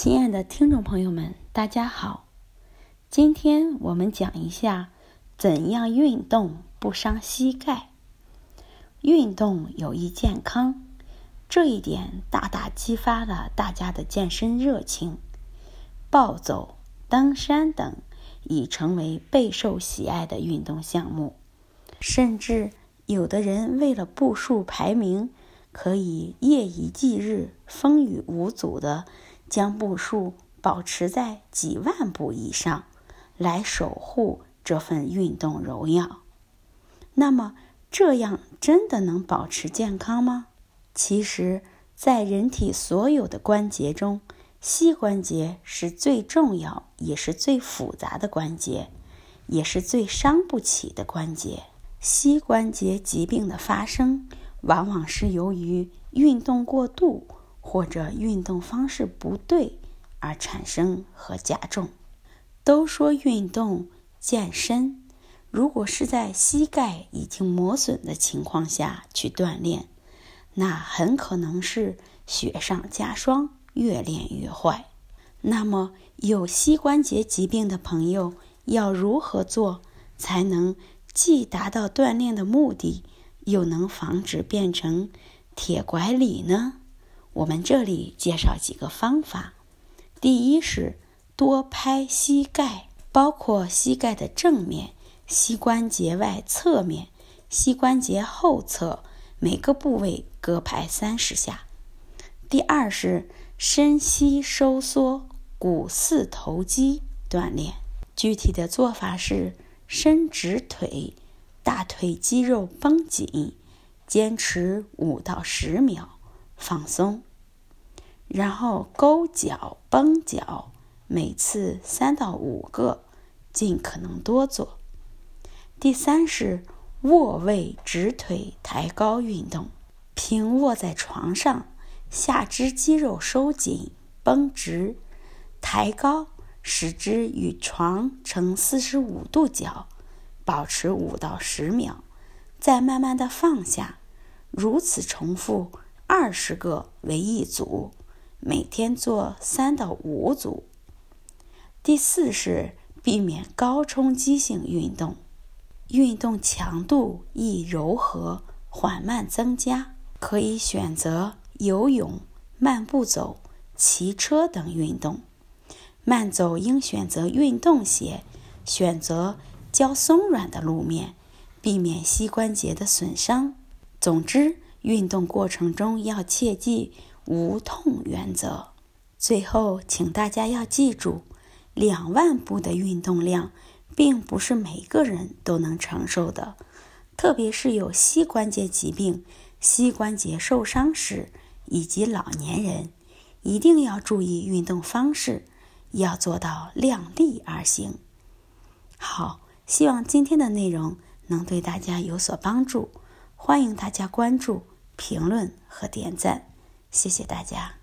亲爱的听众朋友们，大家好。今天我们讲一下怎样运动不伤膝盖。运动有益健康，这一点大大激发了大家的健身热情。暴走、登山等已成为备受喜爱的运动项目，甚至有的人为了步数排名，可以夜以继日、风雨无阻的将步数保持在几万步以上，来守护这份运动荣耀。那么，这样真的能保持健康吗？其实，在人体所有的关节中，膝关节是最重要也是最复杂的关节，也是最伤不起的关节。膝关节疾病的发生，往往是由于运动过度或者运动方式不对而产生和加重。都说运动健身。如果是在膝盖已经磨损的情况下去锻炼，那很可能是雪上加霜，越练越坏。那么，有膝关节疾病的朋友要如何做才能既达到锻炼的目的，又能防止变成铁拐李呢？我们这里介绍几个方法。第一是多拍膝盖，包括膝盖的正面。膝关节外侧面、膝关节后侧每个部位各拍三十下。第二是伸膝收缩股四头肌锻炼，具体的做法是伸直腿，大腿肌肉绷紧，坚持五到十秒，放松，然后勾脚绷脚，每次三到五个，尽可能多做。第三是卧位直腿抬高运动，平卧在床上，下肢肌肉收紧绷直，抬高，使之与床成四十五度角，保持五到十秒，再慢慢的放下，如此重复二十个为一组，每天做三到五组。第四是避免高冲击性运动。运动强度宜柔和、缓慢增加，可以选择游泳、慢步走、骑车等运动。慢走应选择运动鞋，选择较松软的路面，避免膝关节的损伤。总之，运动过程中要切记无痛原则。最后，请大家要记住，两万步的运动量。并不是每个人都能承受的，特别是有膝关节疾病、膝关节受伤时以及老年人，一定要注意运动方式，要做到量力而行。好，希望今天的内容能对大家有所帮助，欢迎大家关注、评论和点赞，谢谢大家。